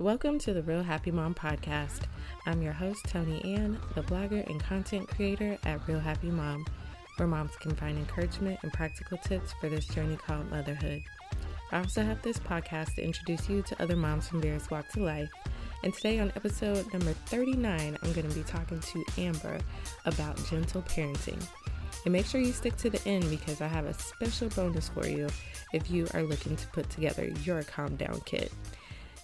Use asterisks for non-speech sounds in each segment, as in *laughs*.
Welcome to the Real Happy Mom podcast. I'm your host, Tony Ann, the blogger and content creator at Real Happy Mom, where moms can find encouragement and practical tips for this journey called motherhood. I also have this podcast to introduce you to other moms from various walks of life. And today, on episode number 39, I'm going to be talking to Amber about gentle parenting. And make sure you stick to the end because I have a special bonus for you if you are looking to put together your calm down kit.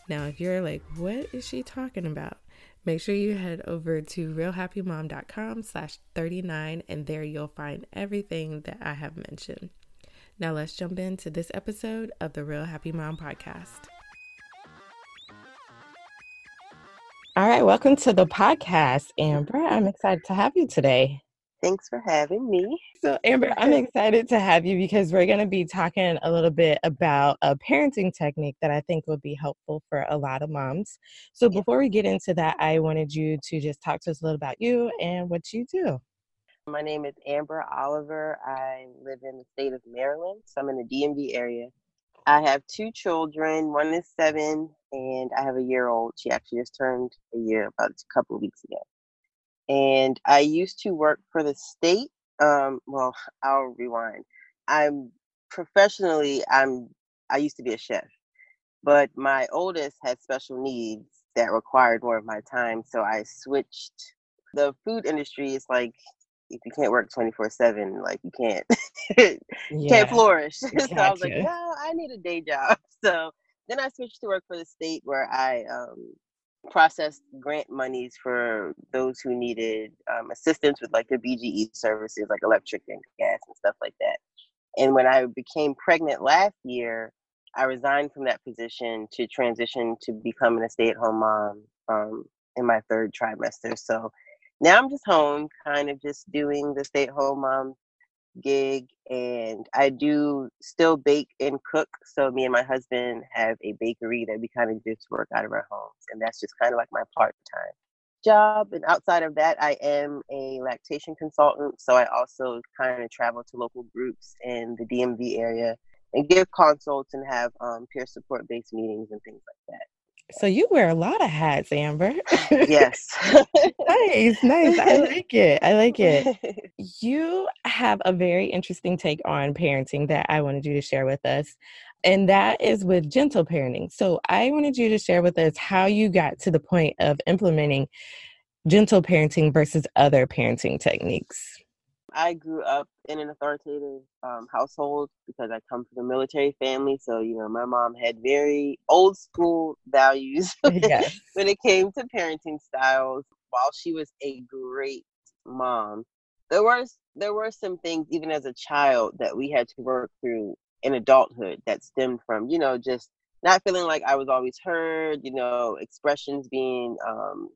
Now, if you're like, what is she talking about? Make sure you head over to realhappymom.com slash 39 and there you'll find everything that I have mentioned. Now let's jump into this episode of the Real Happy Mom podcast. All right, welcome to the podcast, Amber. I'm excited to have you today. Thanks for having me. So, Amber, I'm excited to have you because we're going to be talking a little bit about a parenting technique that I think will be helpful for a lot of moms. So, before we get into that, I wanted you to just talk to us a little about you and what you do. My name is Amber Oliver. I live in the state of Maryland, so I'm in the DMV area. I have two children. One is seven, and I have a year old. She actually just turned a year about a couple of weeks ago and I used to work for the state. Um, well, *laughs* I'll rewind. I'm professionally, I'm I used to be a chef, but my oldest had special needs that required more of my time, so I switched. The food industry is like if you can't work 24 7 like you can't *laughs* yeah. can't flourish *laughs* so i was like no i need a day job so then i switched to work for the state where i um, processed grant monies for those who needed um, assistance with like the BGE services, like electric and gas and stuff like that. And when I became pregnant last year, I resigned from that position to transition to becoming a stay at home mom um, in my third trimester. So now I'm just home, kind of just doing the stay at home mom gig and I do still bake and cook. So me and my husband have a bakery that we kind of just work out of our homes. And that's just kind of like my part-time job. And outside of that, I am a lactation consultant. So I also kind of travel to local groups in the DMV area and give consults and have um, peer support based meetings and things like. So you wear a lot of hats, Amber. yes. *laughs* nice, nice. I *laughs* like it. I like it. *laughs* You have a very interesting take on parenting that I wanted you to share with us. And that is with gentle parenting. So I wanted you to share with us how you got to the point of implementing gentle parenting versus other parenting techniques. I grew up in an authoritative um, household because I come from a military family. So, you know, my mom had very old school values *laughs* yes. *laughs* when it came to parenting styles. While she was a great mom, there was there were some things even as a child that we had to work through in adulthood that stemmed from, you know, just not feeling like I was always heard, you know, expressions being um,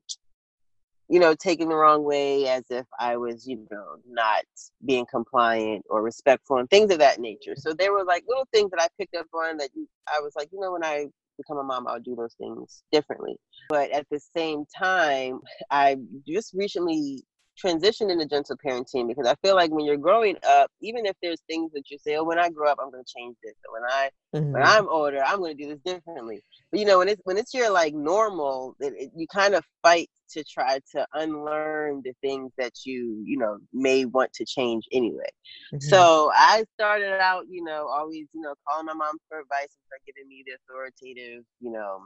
you know, taken the wrong way as if I was, you know, not being compliant or respectful and things of that nature. So there were like little things that I picked up on that you, I was like, you know, when I become a mom, I'll do those things differently. But at the same time, *laughs* I just recently transitioned into gentle parenting because I feel like when you're growing up, even if there's things that you say, "Oh, when I grow up, I'm going to change this," or when I mm-hmm. when I'm older, I'm going to do this differently. But you know, when it's when it's your like normal, it, it, you kind of fight to try to unlearn the things that you you know may want to change anyway. Mm-hmm. So I started out, you know, always you know calling my mom for advice and for giving me the authoritative, you know,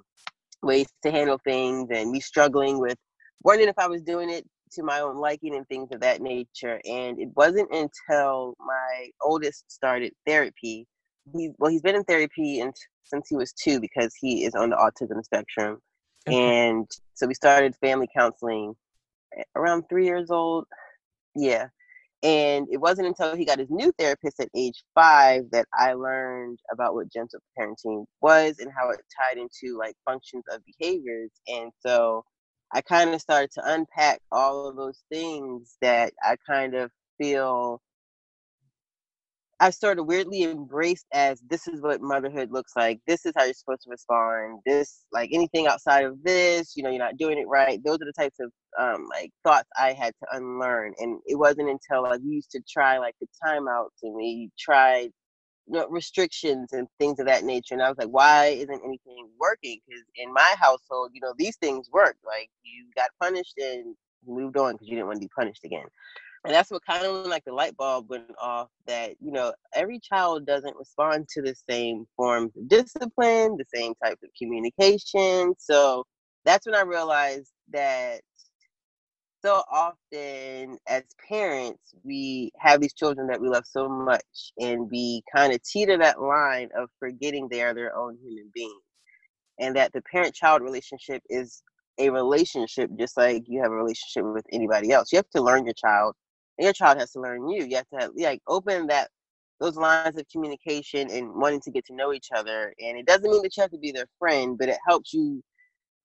ways to handle things, and me struggling with wondering if I was doing it to my own liking and things of that nature. And it wasn't until my oldest started therapy. He well, he's been in therapy and since he was two because he is on the autism spectrum. Okay. And so we started family counseling around three years old. Yeah. And it wasn't until he got his new therapist at age five that I learned about what gentle parenting was and how it tied into like functions of behaviors. And so I kind of started to unpack all of those things that I kind of feel I sort of weirdly embraced as this is what motherhood looks like. This is how you're supposed to respond. This, like anything outside of this, you know, you're not doing it right. Those are the types of um, like thoughts I had to unlearn. And it wasn't until I used to try like the timeouts and we tried you know, restrictions and things of that nature. And I was like, why isn't anything working? Because in my household, you know, these things work. Like you got punished and moved on because you didn't want to be punished again. And that's what kind of like the light bulb went off that, you know, every child doesn't respond to the same forms of discipline, the same type of communication. So that's when I realized that so often as parents, we have these children that we love so much, and we kind of teeter that line of forgetting they are their own human beings, and that the parent child relationship is a relationship just like you have a relationship with anybody else. You have to learn your child, and your child has to learn you. You have to like open that those lines of communication and wanting to get to know each other. And it doesn't mean that you have to be their friend, but it helps you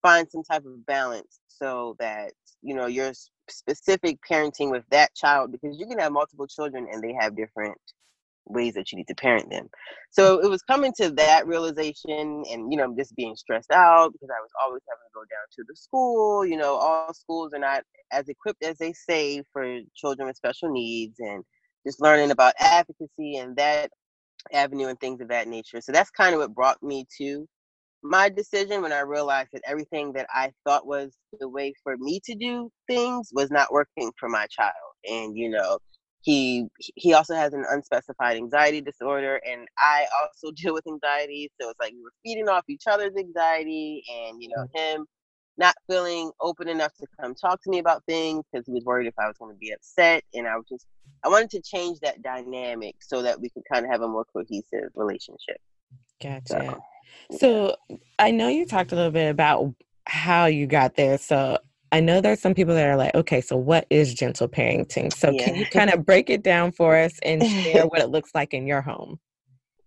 find some type of balance so that you know your specific parenting with that child because you can have multiple children and they have different ways that you need to parent them. So it was coming to that realization and you know just being stressed out because i was always having to go down to the school you know all schools are not as equipped as they say for children with special needs and just learning about advocacy and that avenue and things of that nature. So that's kind of what brought me to my decision when I realized that everything that I thought was the way for me to do things was not working for my child. And, you know, he he also has an unspecified anxiety disorder and I also *laughs* deal with anxiety. So it's like we were feeding off each other's anxiety and, you know, mm. him not feeling open enough to come talk to me about things because he was worried if I was going to be upset. And I was just, I wanted to change that dynamic so that we could kind of have a more cohesive relationship. Gotcha. So, so I know you talked a little bit about how you got there. So I know there's some people that are like, okay, so what is gentle parenting? So yeah. can you kind of break it down for us and share *laughs* what it looks like in your home?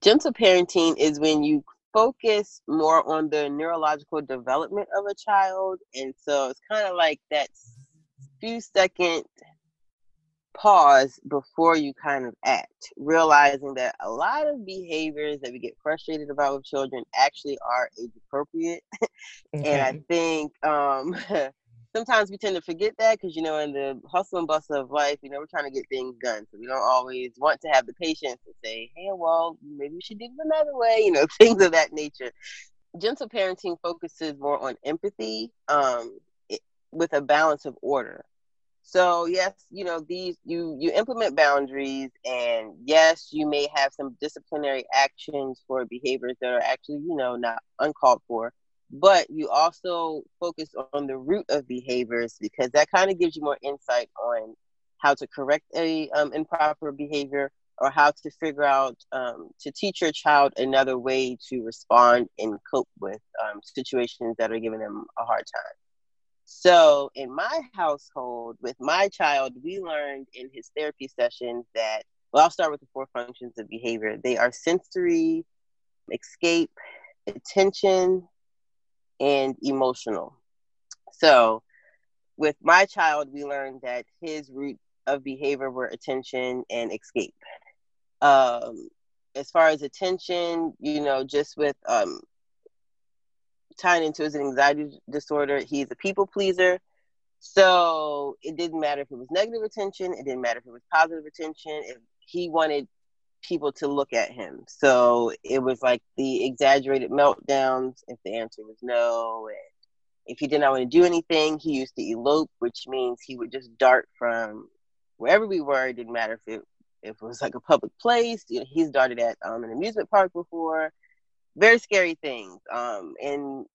Gentle parenting is when you focus more on the neurological development of a child. And so it's kind of like that few second pause before you kind of act, realizing that a lot of behaviors that we get frustrated about with children actually are age appropriate. Okay. *laughs* and I think um, *laughs* sometimes we tend to forget that because, you know, in the hustle and bustle of life, you know, we're trying to get things done. So we don't always want to have the patience to say, hey, well, maybe we should do it another way, you know, *laughs* things of that nature. Gentle parenting focuses more on empathy um, it, with a balance of order. So yes, you know these you you implement boundaries, and yes, you may have some disciplinary actions for behaviors that are actually you know not uncalled for. But you also focus on the root of behaviors because that kind of gives you more insight on how to correct a um, improper behavior or how to figure out um, to teach your child another way to respond and cope with um, situations that are giving them a hard time. So in my household, with my child, we learned in his therapy sessions that, well, I'll start with the four functions of behavior. They are sensory, escape, attention, and emotional. So with my child, we learned that his root of behavior were attention and escape. Um, as far as attention, you know, just with um, tying into his anxiety disorder. He's a people pleaser. So it didn't matter if it was negative attention, it didn't matter if it was positive attention. If he wanted people to look at him. So it was like the exaggerated meltdowns if the answer was no. And if he did not want to do anything, he used to elope, which means he would just dart from wherever we were. It didn't matter if it if it was like a public place. You know, he's darted at um, an amusement park before very scary things. Um, in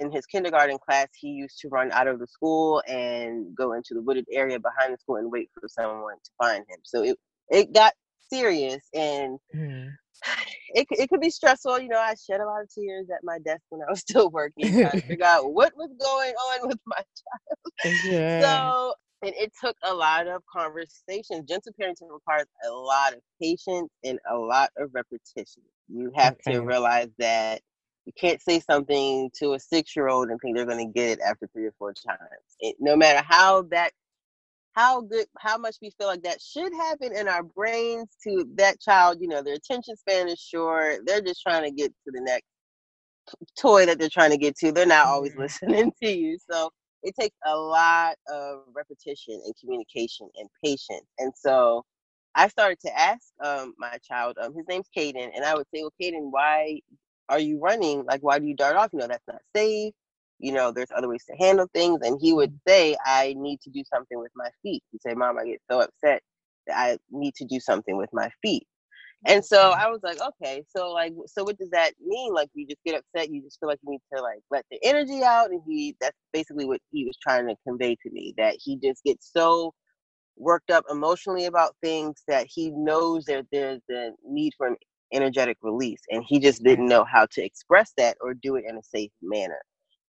in his kindergarten class, he used to run out of the school and go into the wooded area behind the school and wait for someone to find him. So it it got serious, and mm. *sighs* it it could be stressful. You know, I shed a lot of tears at my desk when I was *laughs* still working, trying to figure out what was going on with my *laughs* child. Yeah. So and it took a lot of conversations. Gentle parenting requires a lot of patience and a lot of repetition. You have okay. to realize that you can't say something to a six year old and think they're going to get it after three or four times. It, no matter how that, how good, how much we feel like that should happen in our brains to that child, you know, their attention span is short. They're just trying to get to the next toy that they're trying to get to. They're not always *laughs* mm-hmm. listening to you. So it takes a lot of repetition and communication and patience. And so I started to ask um, my child, um, his name's Caden, and I would say, well, Caden, why are you running? Like, why do you dart off? You know, that's not safe. You know, there's other ways to handle things. And he would say, I need to do something with my feet. He'd say, Mom, I get so upset that I need to do something with my feet. And so I was like, okay, so like, so what does that mean? Like, you just get upset, you just feel like you need to like let the energy out, and he that's basically what he was trying to convey to me that he just gets so worked up emotionally about things that he knows that there's a need for an energetic release, and he just mm-hmm. didn't know how to express that or do it in a safe manner.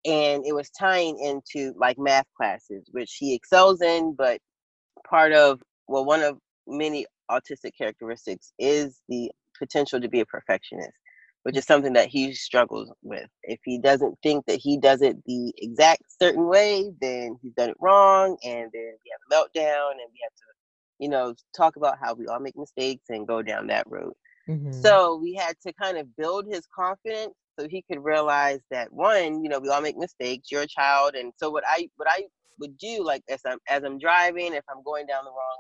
And it was tying into like math classes, which he excels in, but part of well, one of many autistic characteristics is the potential to be a perfectionist, which is something that he struggles with. If he doesn't think that he does it the exact certain way, then he's done it wrong, and then we have a meltdown, and we have to, you know, talk about how we all make mistakes and go down that road. Mm-hmm. So we had to kind of build his confidence so he could realize that one, you know, we all make mistakes. You're a child, and so what I what I would do, like as I'm as I'm driving, if I'm going down the wrong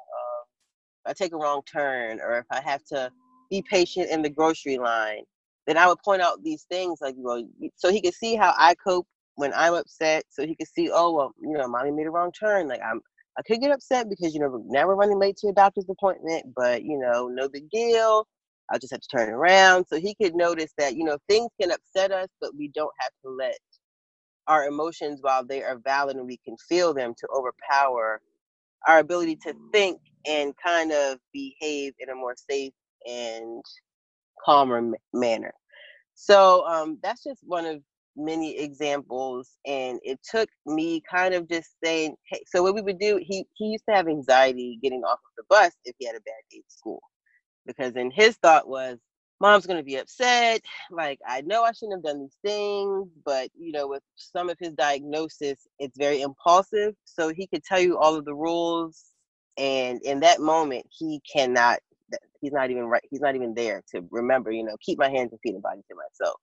I take a wrong turn or if I have to be patient in the grocery line, then I would point out these things like, well, so he could see how I cope when I'm upset. So he could see, oh, well, you know, mommy made a wrong turn. Like I'm, I could get upset because, you know, now we're running late to your doctor's appointment, but, you know, no big deal. I'll just have to turn around. So he could notice that, you know, things can upset us, but we don't have to let our emotions, while they are valid and we can feel them, to overpower our ability to think and kind of behave in a more safe and calmer m- manner. So um, that's just one of many examples, and it took me kind of just saying, "Hey." So what we would do, he he used to have anxiety getting off of the bus if he had a bad day at school, because then his thought was, "Mom's gonna be upset. *sighs* Like I know I shouldn't have done these things, but you know, with some of his diagnosis, it's very impulsive. So he could tell you all of the rules and in that moment he cannot he's not even right he's not even there to remember you know keep my hands and feet and body to myself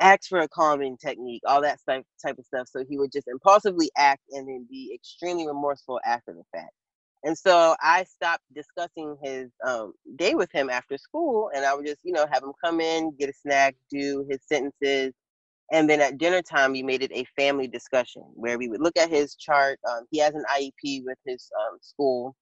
ask for a calming technique all that type, type of stuff so he would just impulsively act and then be extremely remorseful after the fact and so i stopped discussing his um, day with him after school and i would just you know have him come in get a snack do his sentences and then at dinner time, we made it a family discussion where we would look at his chart. Um, he has an IEP with his um, school.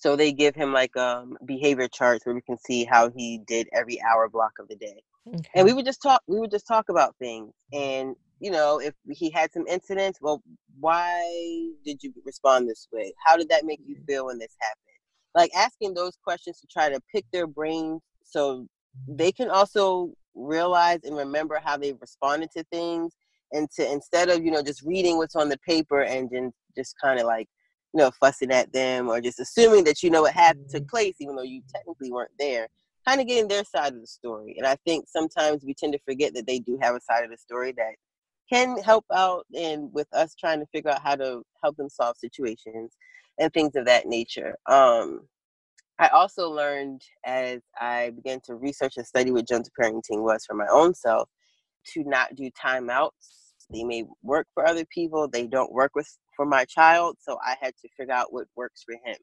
So they give him like um, behavior charts where we can see how he did every hour block of the day. Okay. And we would just talk, we would just talk about things. And, you know, if he had some incidents, well, why did you respond this way? How did that make you feel when this happened? Like asking those questions to try to pick their brains so they can also realize and remember how they responded to things and to instead of you know just reading what's on the paper and then just kind of like you know fussing at them or just assuming that you know what happened took mm-hmm. place even though you technically weren't there kind of getting their side of the story and i think sometimes we tend to forget that they do have a side of the story that can help out and with us trying to figure out how to help them solve situations and things of that nature um I also learned as I began to research and study what gentle parenting was for my own self to not do timeouts. They may work for other people, they don't work with for my child. So I had to figure out what works for him.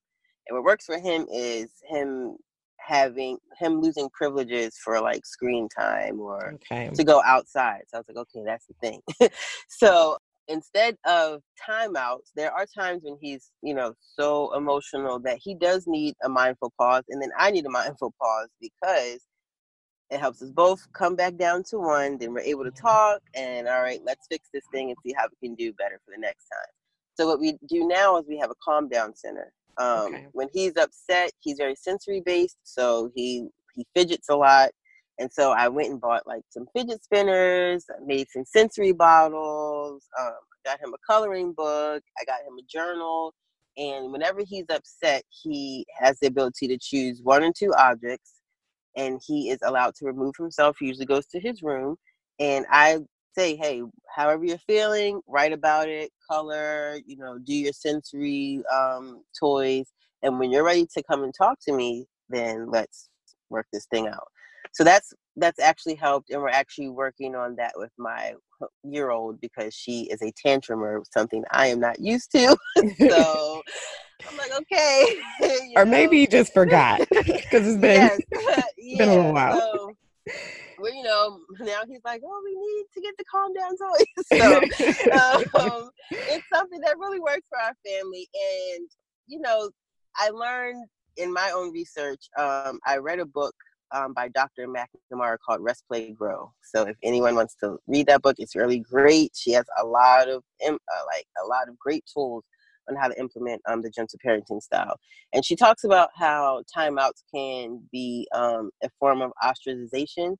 And what works for him is him having him losing privileges for like screen time or okay. to go outside. So I was like, okay, that's the thing. *laughs* so instead of timeouts, there are times when he's, you know, so emotional that he does need a mindful pause. And then I need a *laughs* mindful pause because it helps us both come back down to one. Then we're able to talk and, all right, let's fix this thing and see how we can do better for the next time. So, what we do now is we have a calm down center. Um, okay. When he's upset, he's very sensory based. So, he, he fidgets a lot. And so I went and bought like some fidget spinners, made some sensory bottles, um, got him a coloring book, I got him a journal. And whenever he's upset, he has the ability to choose one or two objects and he is allowed to remove himself. He usually goes to his room. And I say, hey, however you're feeling, write about it, color, you know, do your sensory um, toys. And when you're ready to come and talk to me, then let's work this thing out. So that's that's actually helped and we're actually working on that with my year old because she is a tantrumer something i am not used to *laughs* so i'm like okay *laughs* or know. maybe you just forgot *laughs* because it's been, yes. yeah, been a little while so, well, you know, now he's like, oh, we need to get the calm down toys. so um, it's something that really works for our family. And, you know, I learned in my own research, um, I read a book um, by Dr. MacNamara called Rest Play Grow. So if anyone wants to read that book, it's really great. She has a lot of uh, like a lot of great tools on how to implement um, the gentle parenting style. And she talks about how timeouts can be um, a form of ostracization,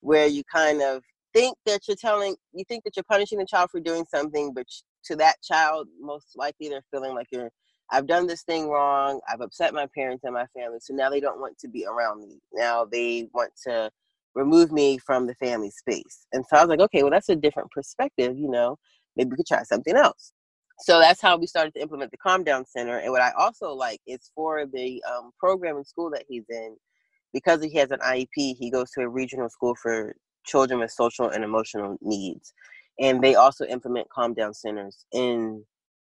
where you kind of think that you're telling, you think that you're punishing the child for doing something, but to that child, most likely they're feeling like you're I've done this thing wrong. I've upset my parents and my family. So now they don't want to be around me. Now they want to remove me from the family space. And so I was like, okay, well, that's a different perspective. You know, maybe we could try something else. So that's how we started to implement the Calm Down Center. And what I also like is for the um, program in school that he's in, because he has an IEP, he goes to a regional school for children with social and emotional needs. And they also implement calm down centers in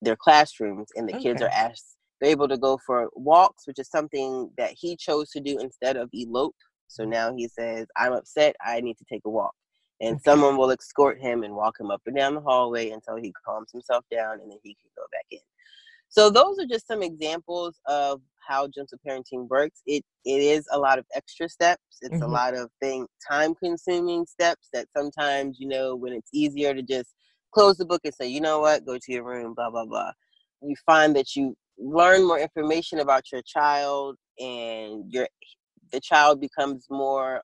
their classrooms and the okay. kids are asked they're able to go for walks which is something that he chose to do instead of elope so mm-hmm. now he says i'm upset i need to take a walk and okay. someone will escort him and walk him up and down the hallway until he calms himself down and then he can go back in so those are just some examples of how gentle parenting works it it is a lot of extra steps it's mm-hmm. a lot of thing time consuming steps that sometimes you know when it's easier to just close the book and say, you know what, go to your room, blah, blah, blah. You find that you learn more information about your child and your the child becomes more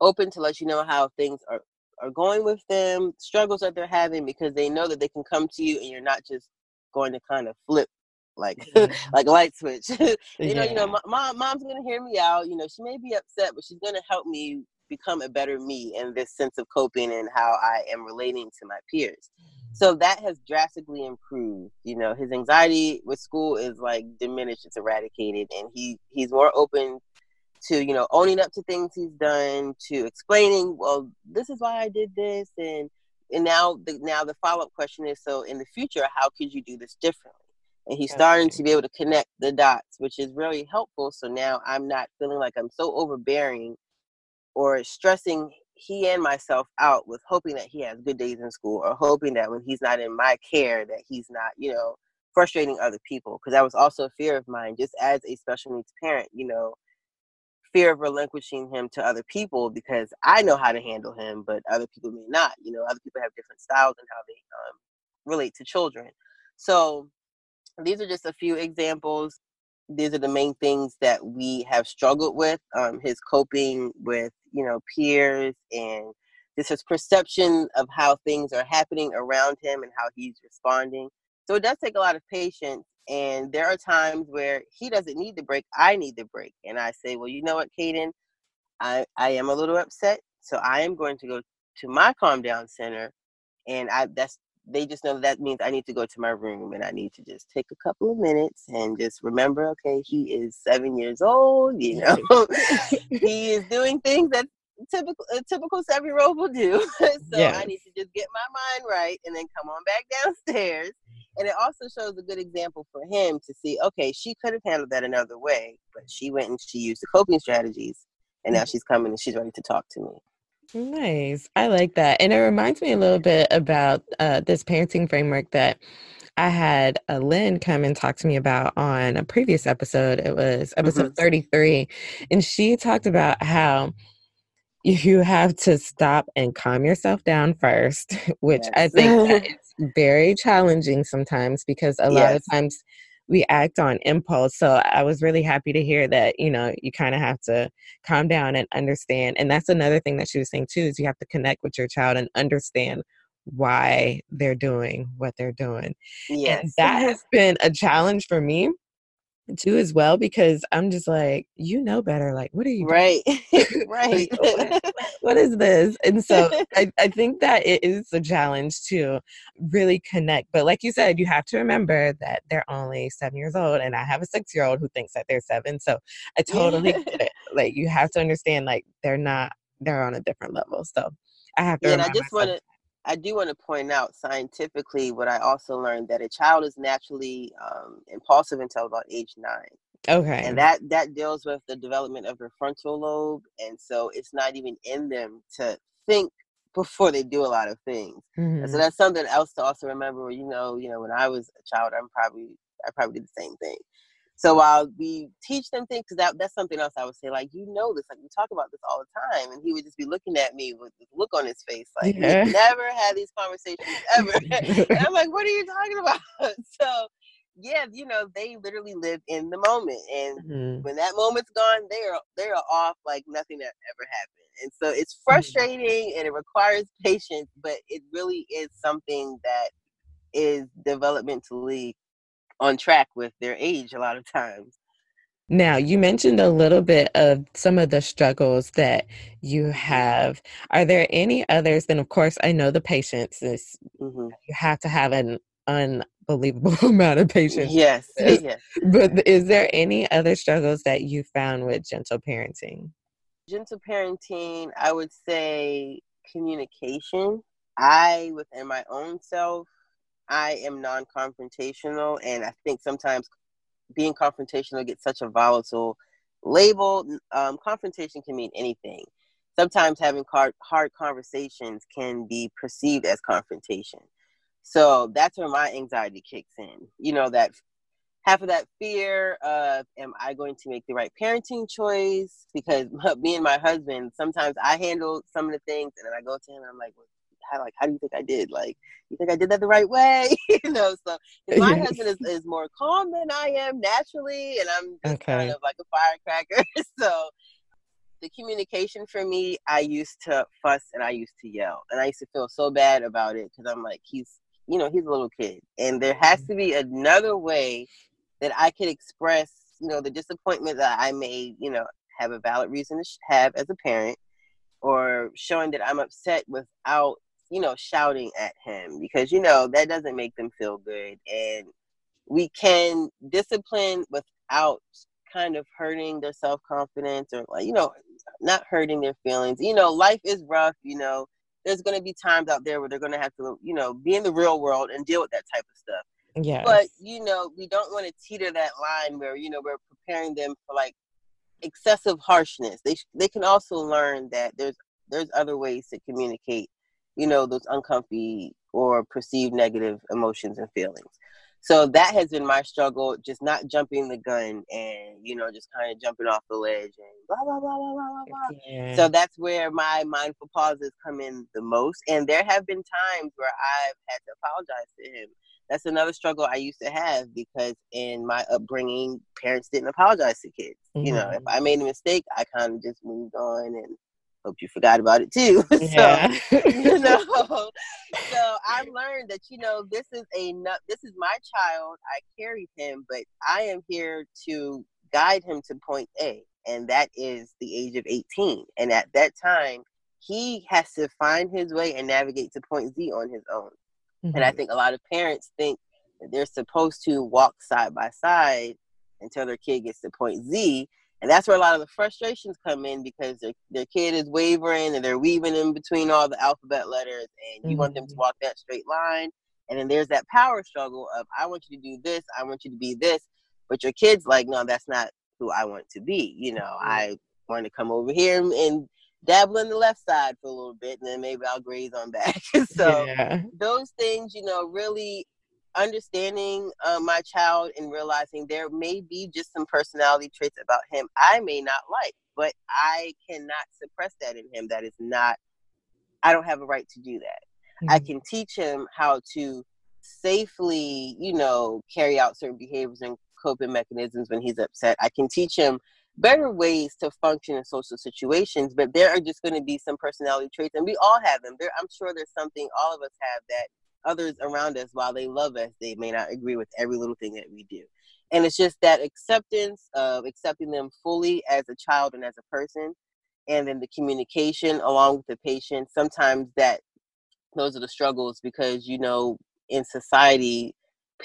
open to let you know how things are are going with them, struggles that they're having because they know that they can come to you and you're not just going to kind of flip like *laughs* like light switch. *laughs* you yeah. know, you know, mom mom's gonna hear me out. You know, she may be upset, but she's gonna help me become a better me in this sense of coping and how I am relating to my peers. So that has drastically improved. You know, his anxiety with school is like diminished, it's eradicated, and he he's more open to you know owning up to things he's done, to explaining, well, this is why I did this, and and now the now the follow up question is, so in the future, how could you do this differently? And he's starting to be able to connect the dots, which is really helpful. So now I'm not feeling like I'm so overbearing or stressing he and myself out with hoping that he has good days in school or hoping that when he's not in my care that he's not you know frustrating other people. Because that was also a fear of mine just as a special needs parent you know fear of relinquishing him to other people because i know how to handle him but other people may not you know other people have different styles and how they um, relate to children. So these are just a few examples these are the main things that we have struggled with um, his coping with you know peers and just his perception of how things are happening around him and how he's responding. So it does take a lot of patience and there are times where he doesn't need the break i need the break and i say well you know what Caden, i i am a little upset so i am going to go to my calm down center and i that's they just know that means I need to go to my room and I need to just take a couple of minutes and just remember, okay, he is seven years old, you know, *laughs* *laughs* he is doing things that typical a typical seven year old will do. *laughs* so yes. I need to just get my mind right and then come on back downstairs. And it also shows a good example for him to see, okay, she could have handled that another way, but she went and she used the coping strategies and now mm-hmm. she's coming and she's ready to talk to me. Nice. I like that. And it reminds me a little bit about uh, this parenting framework that I had a uh, Lynn come and talk to me about on a previous episode. It was episode mm-hmm. 33. And she talked about how you have to stop and calm yourself down first, *laughs* which yes. I think *laughs* is very challenging sometimes because a yes. lot of times we act on impulse. So I was really happy to hear that, you know, you kind of have to calm down and understand. And that's another thing that she was saying too is you have to connect with your child and understand why they're doing what they're doing. Yes. And that has been a challenge for me too as well because I'm just like, you know better. Like, what are you right, *laughs* *laughs* right? what, what is this? And so *laughs* I, I think that it is a challenge to really connect. But like you said, you have to remember that they're only seven years old, and I have a six year old who thinks that they're seven. So I totally get it. Like, you have to understand, like, they're not they're on a different level. So I have to. Yeah, and I just want to. I do want to point out scientifically what I also learned that a child is naturally um, impulsive until about age nine. Okay. And that that deals with the development of their frontal lobe, and so it's not even in them to think before they do a lot of things. Mm-hmm. So that's something else to also remember. You know, you know, when I was a child, I'm probably I probably did the same thing. So while we teach them things, because that, that's something else I would say, like, you know this, like, we talk about this all the time. And he would just be looking at me with this look on his face, like, yeah. never had these conversations *laughs* ever. and I'm like, what are you talking about? *laughs* so, yeah, you know, they literally live in the moment. And mm-hmm. when that moment's gone, they are, they are off like nothing that ever happened. And so it's mm-hmm. frustrating mm-hmm. and it requires *laughs* patience, but it really is something that is developmentally on track with their age a lot of times. Now, you mentioned a little bit of some of the struggles that you have. Are there any others? Then, of course, I know the patience is mm-hmm. you have to have an unbelievable *laughs* amount of patience. Yes, yes. But is there any other struggles that you found with gentle parenting? Gentle parenting, I would say communication. I, within my own self, I am non confrontational, and I think sometimes being confrontational gets such a volatile label. Um, confrontation can mean anything. Sometimes having hard, hard conversations can be perceived as confrontation. So that's where my anxiety kicks in. You know, that half of that fear of am I going to make the right parenting choice? Because *laughs* me and my husband, sometimes I handle some of the things and then I go to him and I'm like, well, how like how do you think I did? Like, you think I did that the right way? *laughs* you know, so my husband is, is more calm than I am naturally, and I'm just okay. kind of like a firecracker. *laughs* so the communication for me, I used to fuss and I used to yell, and I used to feel so bad about it because I'm like, he's you know he's a little kid, and there has mm-hmm. to be another way that I could express you know the disappointment that I may you know have a valid reason to have as a parent or showing that I'm upset without you know, shouting at him because, you know, that doesn't make them feel good. And we can discipline without kind of hurting their self confidence or, like, you know, not hurting their feelings. You know, life is rough, you know, there's going to be times out there where they're going to have to, you know, be in the real world and deal with that type of stuff. Yeah. But, you know, we don't want to teeter that line where, you know, we're preparing them for like excessive harshness. They, they can also learn that there's, there's other ways to communicate you know, those uncomfy or perceived negative emotions and feelings. So that has been my struggle, just not jumping the gun and, you know, just kind of jumping off the ledge and blah, blah, blah, blah, blah, blah. Yeah. So that's where my mindful pauses come in the most. And there have been times where I've had to apologize to him. That's another struggle I used to have because in my upbringing, parents didn't apologize to kids. Mm-hmm. You know, if mm-hmm. I made a mistake, I kind of just moved on and hope you forgot about it too. *laughs* Yeah. so, *laughs* you know, so I've *laughs* learned that you know this is a this is my child. I carried him, but I am here to guide him to point A, and that is the age of 18. And at that time, he has to find his way and navigate to point Z on his own. Mm-hmm. And I mm-hmm. think a lot of parents think that they're supposed to walk side by side until their kid gets to point Z and that's where a lot of the frustrations come in because their, their kid is wavering and they're weaving in between all the alphabet letters and you mm-hmm. want them to mm-hmm. walk that straight line and then there's that power struggle of i want you to do this i want you to be this but your kid's like no that's not who i want to be you know mm-hmm. i want to come over here and dabble in the left side for a little bit and then maybe i'll graze on back *laughs* so yeah. those things you know really understanding uh, my child and realizing there may be just some personality traits about him I may not like, but I cannot suppress that in him. That is not, I don't have a right to do that. Mm-hmm. I can teach him how to safely, you know, carry out certain behaviors and coping mechanisms when he's upset. I can teach him better ways to function in social situations, but there are just going to be some personality traits, and we all have them. There, I'm sure there's something all of us have that others around us, while they love us, they may not agree with every little thing that we do. And it's just that acceptance of accepting them fully as a child and as a person, and then the communication along with the patient. Sometimes that those are the struggles because you know in society,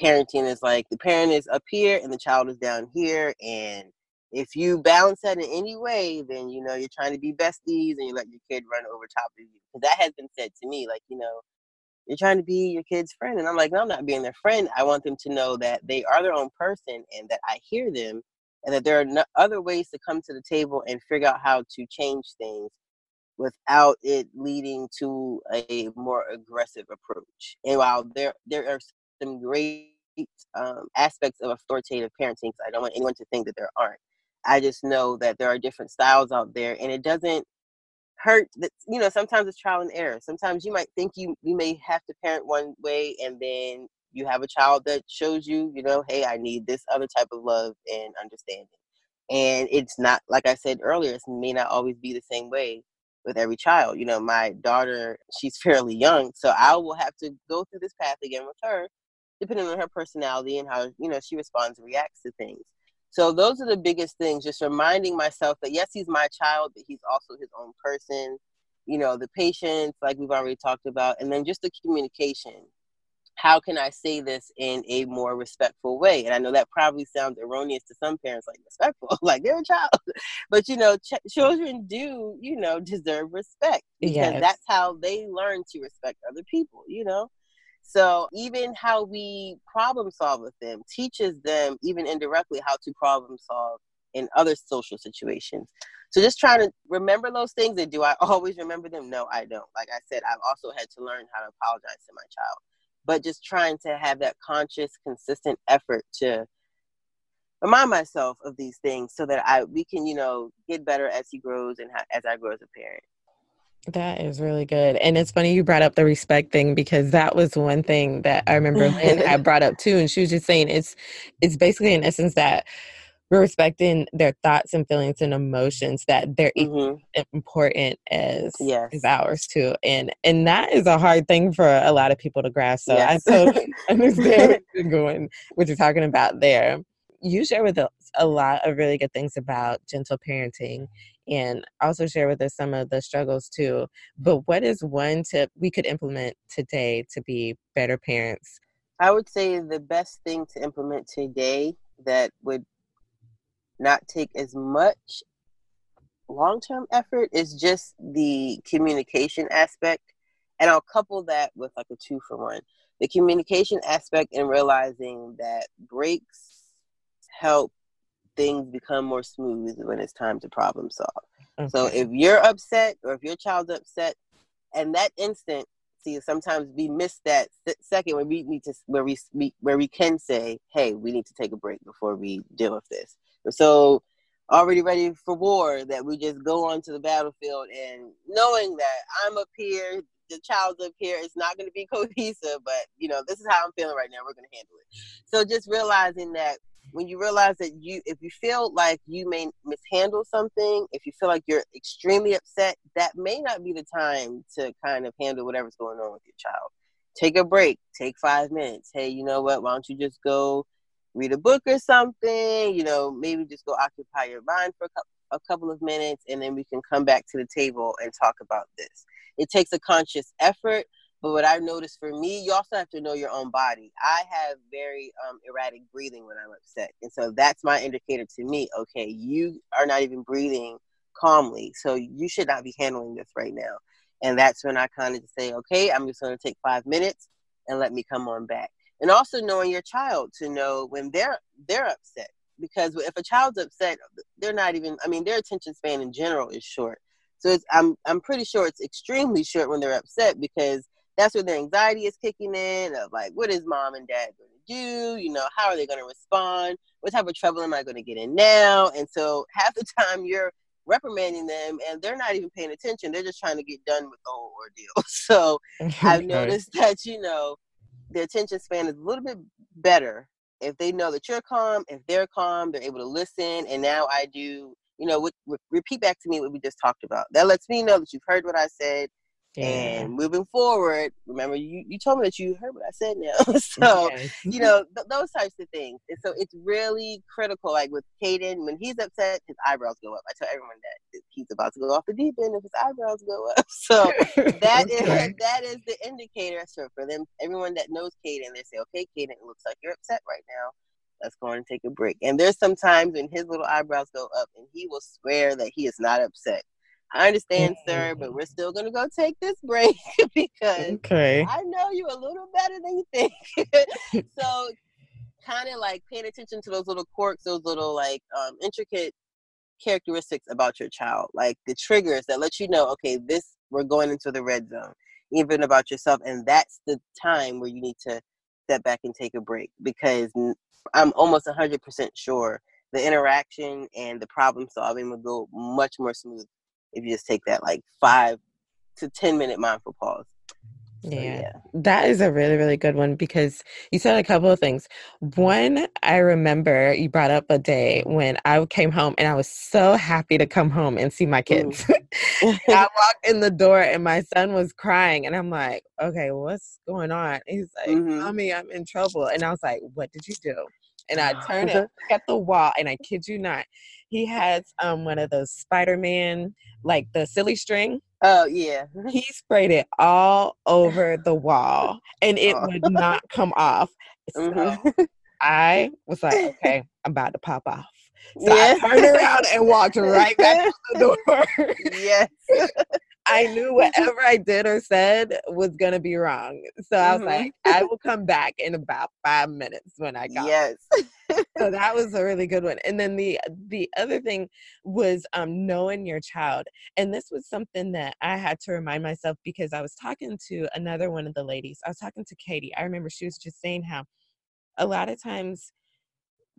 parenting is like the parent is up here and the child is down here, and if you balance that in any way, then you know you're trying to be besties and you let your kid run over top of you. Because that has been said to me, like you know, you're trying to be your kid's friend, and I'm like, no, I'm not being their friend. I want them to know that they are their own person and that I hear them, and that there are no other ways to come to the table and figure out how to change things without it leading to a more aggressive approach. And while there there are some great um, aspects of authoritative parenting, I don't want anyone to think that there aren't. I just know that there are different styles out there, and it doesn't hurt. That you know, sometimes it's trial and error. Sometimes you might think you you may have to parent one way, and then you have a child that shows you, you know, hey, I need this other type of love and understanding. And it's not like I said earlier, it may not always be the same way with every child. You know, my daughter, she's *laughs* fairly young, so I will have to go through this path again with her, depending on her personality and how, you know, she responds and reacts to things. So those are the biggest things, just reminding myself that yes, he's my child, but he's also his own person. You know, the patience, like we've already talked about, and then just the communication how can I say this in a more respectful way? And I know that probably sounds erroneous to some parents, like respectful, *laughs* like they're a child. *laughs* But you know, ch- children do, you know, deserve respect because yes. that's how they learn to respect other people. You know, so even how we problem solve with them teaches them, even indirectly, how to problem solve in other social situations. So just trying to remember those things. And do I *laughs* always remember them? No, I don't. Like I said, I've also had to learn how to apologize to my child but just trying to have that conscious, consistent effort to remind myself of these things so that I we can, you know, get better as he grows and as I grow as a parent. That is really good. And it's funny you brought up the respect thing because that was one thing that I remember Lynn had *laughs* brought up too. And she was just saying it's it's basically in essence that we're respecting their thoughts and feelings and emotions that they're mm-hmm. important as yes. as ours too and and that is a hard thing for a lot of people to grasp so yes. i totally *laughs* understand what *laughs* you're going what you're talking about there you share with us a lot of really good things about gentle parenting and also share with us some of the struggles too but what is one tip we could implement today to be better parents i would say the best thing to implement today that would not take as much long term effort is just the communication aspect. And I'll couple that with like a two for one. The communication aspect and realizing that breaks help things become more smooth when it's time to problem solve. Okay. So if you're upset or if your child's upset, and that instant, see, sometimes we miss that second where we need to where we where we can say, "Hey, we need to take a break before we deal with this." so already ready for war that we just go onto the battlefield and knowing that I'm up here, the child's up here, it's not going to be *laughs* cohesive, but you know, this is how I'm feeling right now. We're going to handle it. So just realizing that when you realize that you, if you feel like you may mishandle something, if you feel like you're extremely upset, that may not be the time to kind of handle whatever's going on with your child. Take a break, take five minutes. Hey, you know what? Why don't you just go read a book or something, you know, maybe just go occupy your mind for a couple, of minutes and then we can come back to the table and talk about this. It takes a conscious effort, but what I've noticed for me, you also have to know your own body. I have very um, erratic breathing when I'm upset. And so that's my indicator to me okay, you are not even breathing calmly. So you should not be handling this right now. And that's when I kind of say, okay, I'm just going to take five minutes and let me come on back and also knowing your child to know when they're they're upset because if a child's upset they're not even i mean their attention span in general is short so i'm i'm pretty sure it's extremely short when they're upset because that's where their anxiety is kicking in of like what is mom and dad going to do? You know how are they going to respond? What type of trouble am i going to get in now? And so *laughs* half the time you're reprimanding them and they're not even paying attention. They're just trying to get done with the whole ordeal. *laughs* So *laughs* i've noticed that you know the attention span is a little bit better. If they know that you're calm if they're calm they're able to listen. And now i do you know what, repeat back to me what we just talked about. That lets me know that you've heard what i said yeah. And moving forward, remember you, you told me that you heard what I said now. *laughs* so, *laughs* you know, th- those types of things. And so it's really critical. Like with Caden, when he's upset, his eyebrows go up. I tell everyone that he's about to go off the deep end if his eyebrows go up. *laughs* So that okay. is that is the indicator. So for them, everyone that knows Caden, they say, okay, Caden, it looks like you're upset right now. let's go and take a break. And there's some times when his little eyebrows go up and he will swear that he is not upset. I understand, mm-hmm. sir, but we're still gonna go take this *laughs* break because okay. I know you a little better than you think. *laughs* so kind of like paying attention to those little quirks, those little like um, intricate characteristics about your child, like the triggers that let you know, okay, this we're going into the red zone, even about yourself, and that's the time where you need to step back and take a break because I'm almost 100% sure the interaction and the problem solving will go much more smooth if you just take that like five to 10 minute mindful pause. Yeah. yeah. That is a really, really good one because you said a couple of things. One, I remember you brought up a day when I came home and I was so happy to come home and see my kids. Mm. *laughs* I *laughs* walked in the door and my son was crying and I'm like, okay, what's going on? He's like, mm-hmm. Mommy, I'm in trouble. And I was like, what did you do? And I *gasps* turned it at the wall and I kid you not, he has um one of those Spider-Man, like the silly string Oh yeah. he sprayed it all over the *laughs* wall and it oh. would not come off. So mm-hmm. *laughs* I was like, okay, I'm about to pop off. So yeah. I turned around and walked right back *laughs* to the door. yes. I knew *laughs* whatever I did or said was gonna be wrong. So I was mm-hmm. like, I will come back in about five minutes when I got. Yes. so that *laughs* was a really good one. And then the the other thing was um, knowing your child, and this was something that I had to remind myself because I was talking to another one of the ladies. I was talking to Katie. I remember she was just saying how a lot of times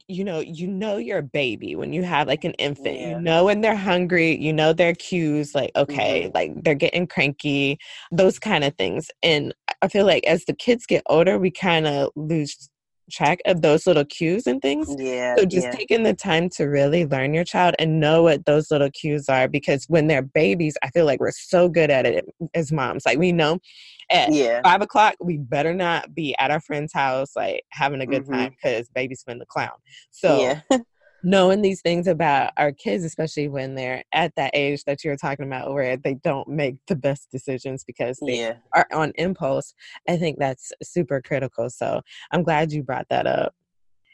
you know you know your baby when you have like an infant yeah. you know when they're hungry you know their cues like okay mm-hmm. like they're getting cranky those kind of things and i feel like as the kids get older we kind of lose track of those little cues and things. Yeah. So just yeah. taking the time to really learn your child and know what those little cues are because when they're babies, I feel like we're so good at it as moms. Like we know at yeah. five o'clock, we better not be at our friend's house, like having a good mm-hmm. time because baby's been the clown. So yeah. *laughs* knowing these things about our kids, especially when they're at that age that you're talking about where they don't make the best decisions because they yeah. are on impulse, I think that's super critical. So I'm glad you brought that up.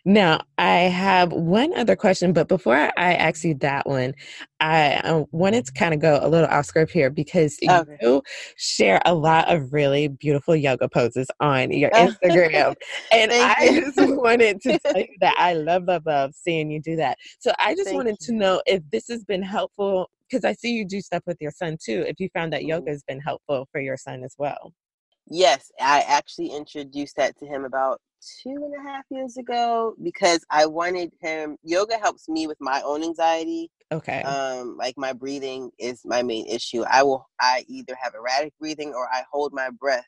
Now, I have one other question, but before I ask you that one, I wanted to kind of go a little off script here because okay. you share a lot of really beautiful yoga poses on your Instagram. *laughs* and I you. just wanted to tell you that I *laughs* love, love, love seeing you do that. So I just Thank wanted you. to know if this has been helpful because I see you do stuff with your son too. If you found that yoga mm-hmm. has been helpful for your son as well. Yes, I actually introduced that to him about two and a half years ago because I wanted him. Yoga helps me with my own anxiety. Okay. Um, like my breathing is my main issue. I will. I either have erratic breathing or I hold my breath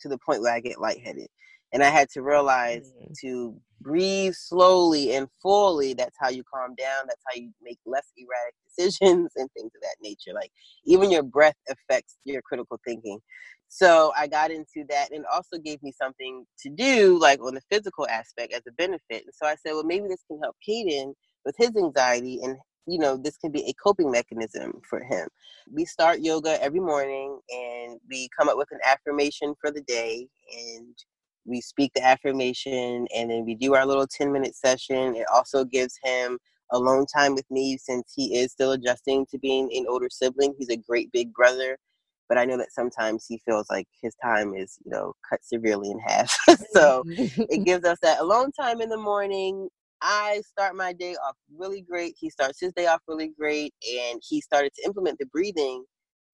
to the point where I get lightheaded, and I had to realize mm. to breathe slowly and fully. That's how you calm down. That's how you make less erratic *laughs* decisions and things of that nature. Like even your breath affects your critical thinking. So I got into that and also gave me something to do, like on the physical aspect as a benefit. And so I said, well, maybe this can help Caden with his anxiety and you know this can be a coping mechanism for him we start yoga every morning and we come up with an affirmation for the day and we speak the affirmation and then we do our little 10 minute session it also gives him alone time with me since he is still adjusting to being an older sibling he's a great big brother but I know that sometimes he feels like his time is, you know, cut severely in half. *laughs* Mm-hmm. so it *laughs* gives us that alone time in the morning. I start my day off really great. He starts his day off really great. And he started to implement the breathing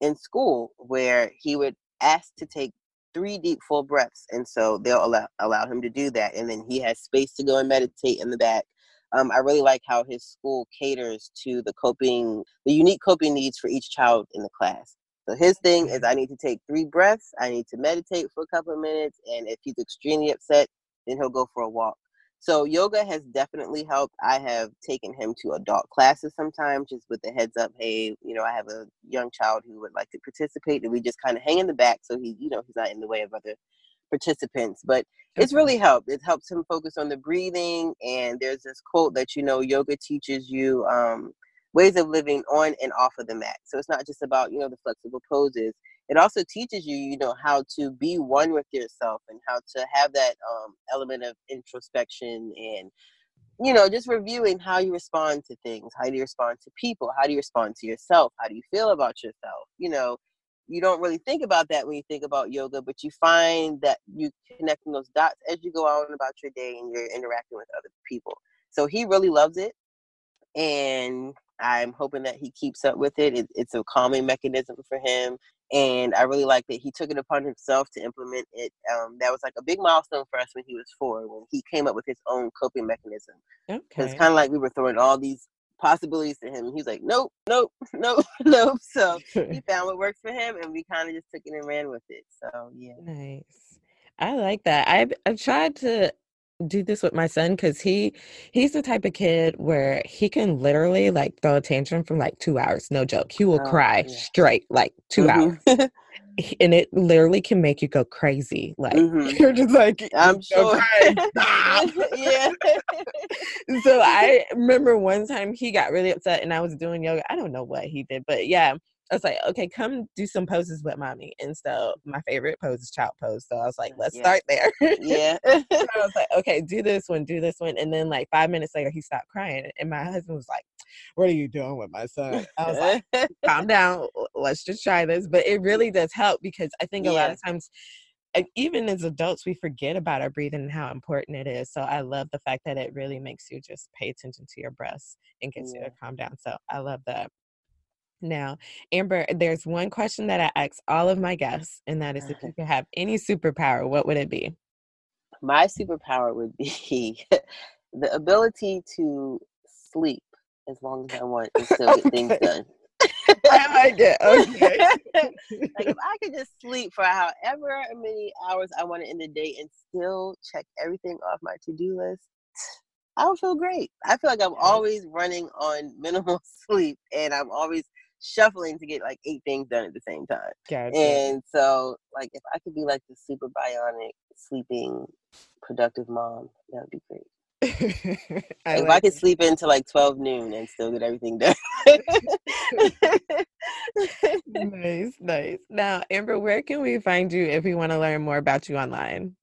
in school where he would ask to take three deep full breaths. And so they'll allow, allow him to do that. And then he has space to go and meditate in the back. Um, I really like how his school caters to the coping, the unique coping needs for each child in the class. So his thing is I need to take three breaths, I need to meditate for a couple of minutes, and if he's extremely upset, then he'll go for a walk. So yoga has definitely helped. I have taken him to adult classes sometimes just with the heads up, hey, you know, I have a young child who would like to participate and we just kind of hang in the back so he, you know, he's not in the way of other participants. But it's really helped. It helps him focus on the breathing and there's this quote that you know yoga teaches you um ways of living on and off of the mat. So it's not just about, you know, the flexible poses. It also teaches you, you know, how to be one with yourself and how to have that um, element of introspection and, you know, just reviewing how you respond to things. How do you respond to people? How do you respond to yourself? How do you feel about yourself? You know, you don't really think about that when you think about yoga, but you find that you connecting those dots as you go on about your day and you're interacting with other people. So he really loves it. And I'm hoping that he keeps up with it. it. It's a calming mechanism for him. And I really like that he took it upon himself to implement it. Um, that was like a big milestone for us when he was four, when he came up with his own coping mechanism. Okay. It's kind of like we were throwing all these possibilities to him. He's like, nope, nope, *laughs* nope, *laughs* nope. So he *laughs* found what works for him, and we kind of just took it and ran with it. So yeah, nice. I like that. I've I've tried to do this with my son because he he's the type of kid where he can literally like throw a tantrum from like two hours no joke. He will oh, cry yeah. straight like 2 mm-hmm. hours. *laughs* And it literally can make you go crazy like *laughs* mm-hmm. you're just like i'm sure. *laughs* yeah. So i remember one time he got really upset and i was doing yoga. I don't know what he did but yeah I was like, okay, come do some poses with mommy. And so my favorite pose is child pose. So I was like, let's yeah. start there. yeah. *laughs* I was like, okay, do this one, do this one. And then like five minutes later, he stopped crying. And my husband was like, what are you doing with my son? I was like, *laughs* calm down. Let's just try this. But it really does help because I think a yeah. lot of times, even as adults, we forget about our breathing and how important it is. So I love the fact that it really makes you just pay attention to your breaths and gets yeah. you to calm down. So I love that. Now, Amber, there's one question that I ask all of my guests, and that is if uh-huh. you could have any superpower, what would it be? My superpower would be *laughs* the ability to sleep as long as I want and still get things done. *laughs* I like. Okay. *laughs* like if I could just sleep for however many hours I want in the day and still check everything off my to-do list, I would feel great. I feel like I'm always running on minimal sleep and I'm always shuffling to get like eight things done at the same time. Gotcha. And so, like, if I could be like the super bionic, sleeping, productive mom, that would be great. *laughs* I if like I could it. sleep into like 12 noon and still get everything done. *laughs* nice, nice. Now, Amber, where can we find you if we want to learn more about you online?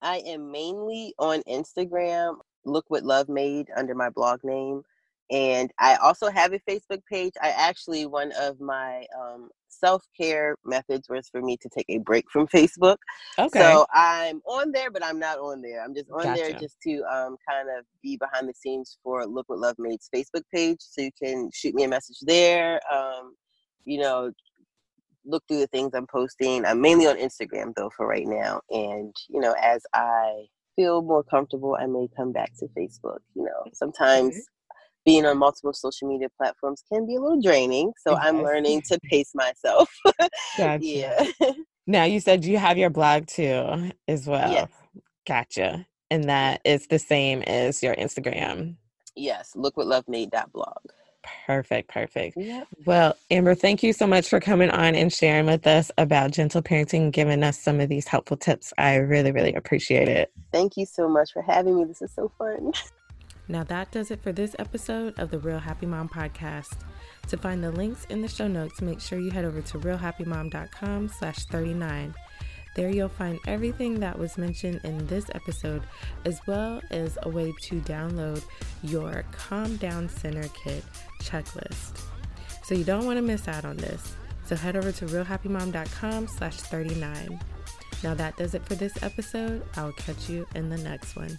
I am mainly on Instagram. Look what love made under my blog name. And I also have a Facebook page. I actually, one of my um, self care methods was for me to take a break from Facebook. Okay. So I'm on there, but I'm not on there. I'm just on gotcha. there just to um, kind of be behind the scenes for Look What Love Made's Facebook page. So you can shoot me a message there. Um, you know, look through the things I'm posting. I'm mainly on Instagram though for right now. And, you know, as I feel more comfortable, I may come back to Facebook. You know, sometimes being on multiple social media platforms can be a little draining. So yes. I'm learning to pace myself. *laughs* gotcha. Yeah. Now you said you have your blog too as well. Yes. Gotcha. And that is the same as your Instagram. Yes. Look what love made that blog. Perfect, perfect. Yep. Well, Amber, thank you so much for coming on and sharing with us about gentle parenting, giving us some of these helpful tips. I really, really appreciate it. Thank you so much for having me. This is so fun. *laughs* Now that does it for this episode of the Real Happy Mom podcast. To find the links in the show notes, make sure you head over to realhappymom.com slash 39. There you'll find everything that was mentioned in this episode, as well as a way to download your Calm Down Center Kit checklist. So you don't want to miss out on this. So head over to realhappymom.com slash 39. Now that does it for this episode. I will catch you in the next one.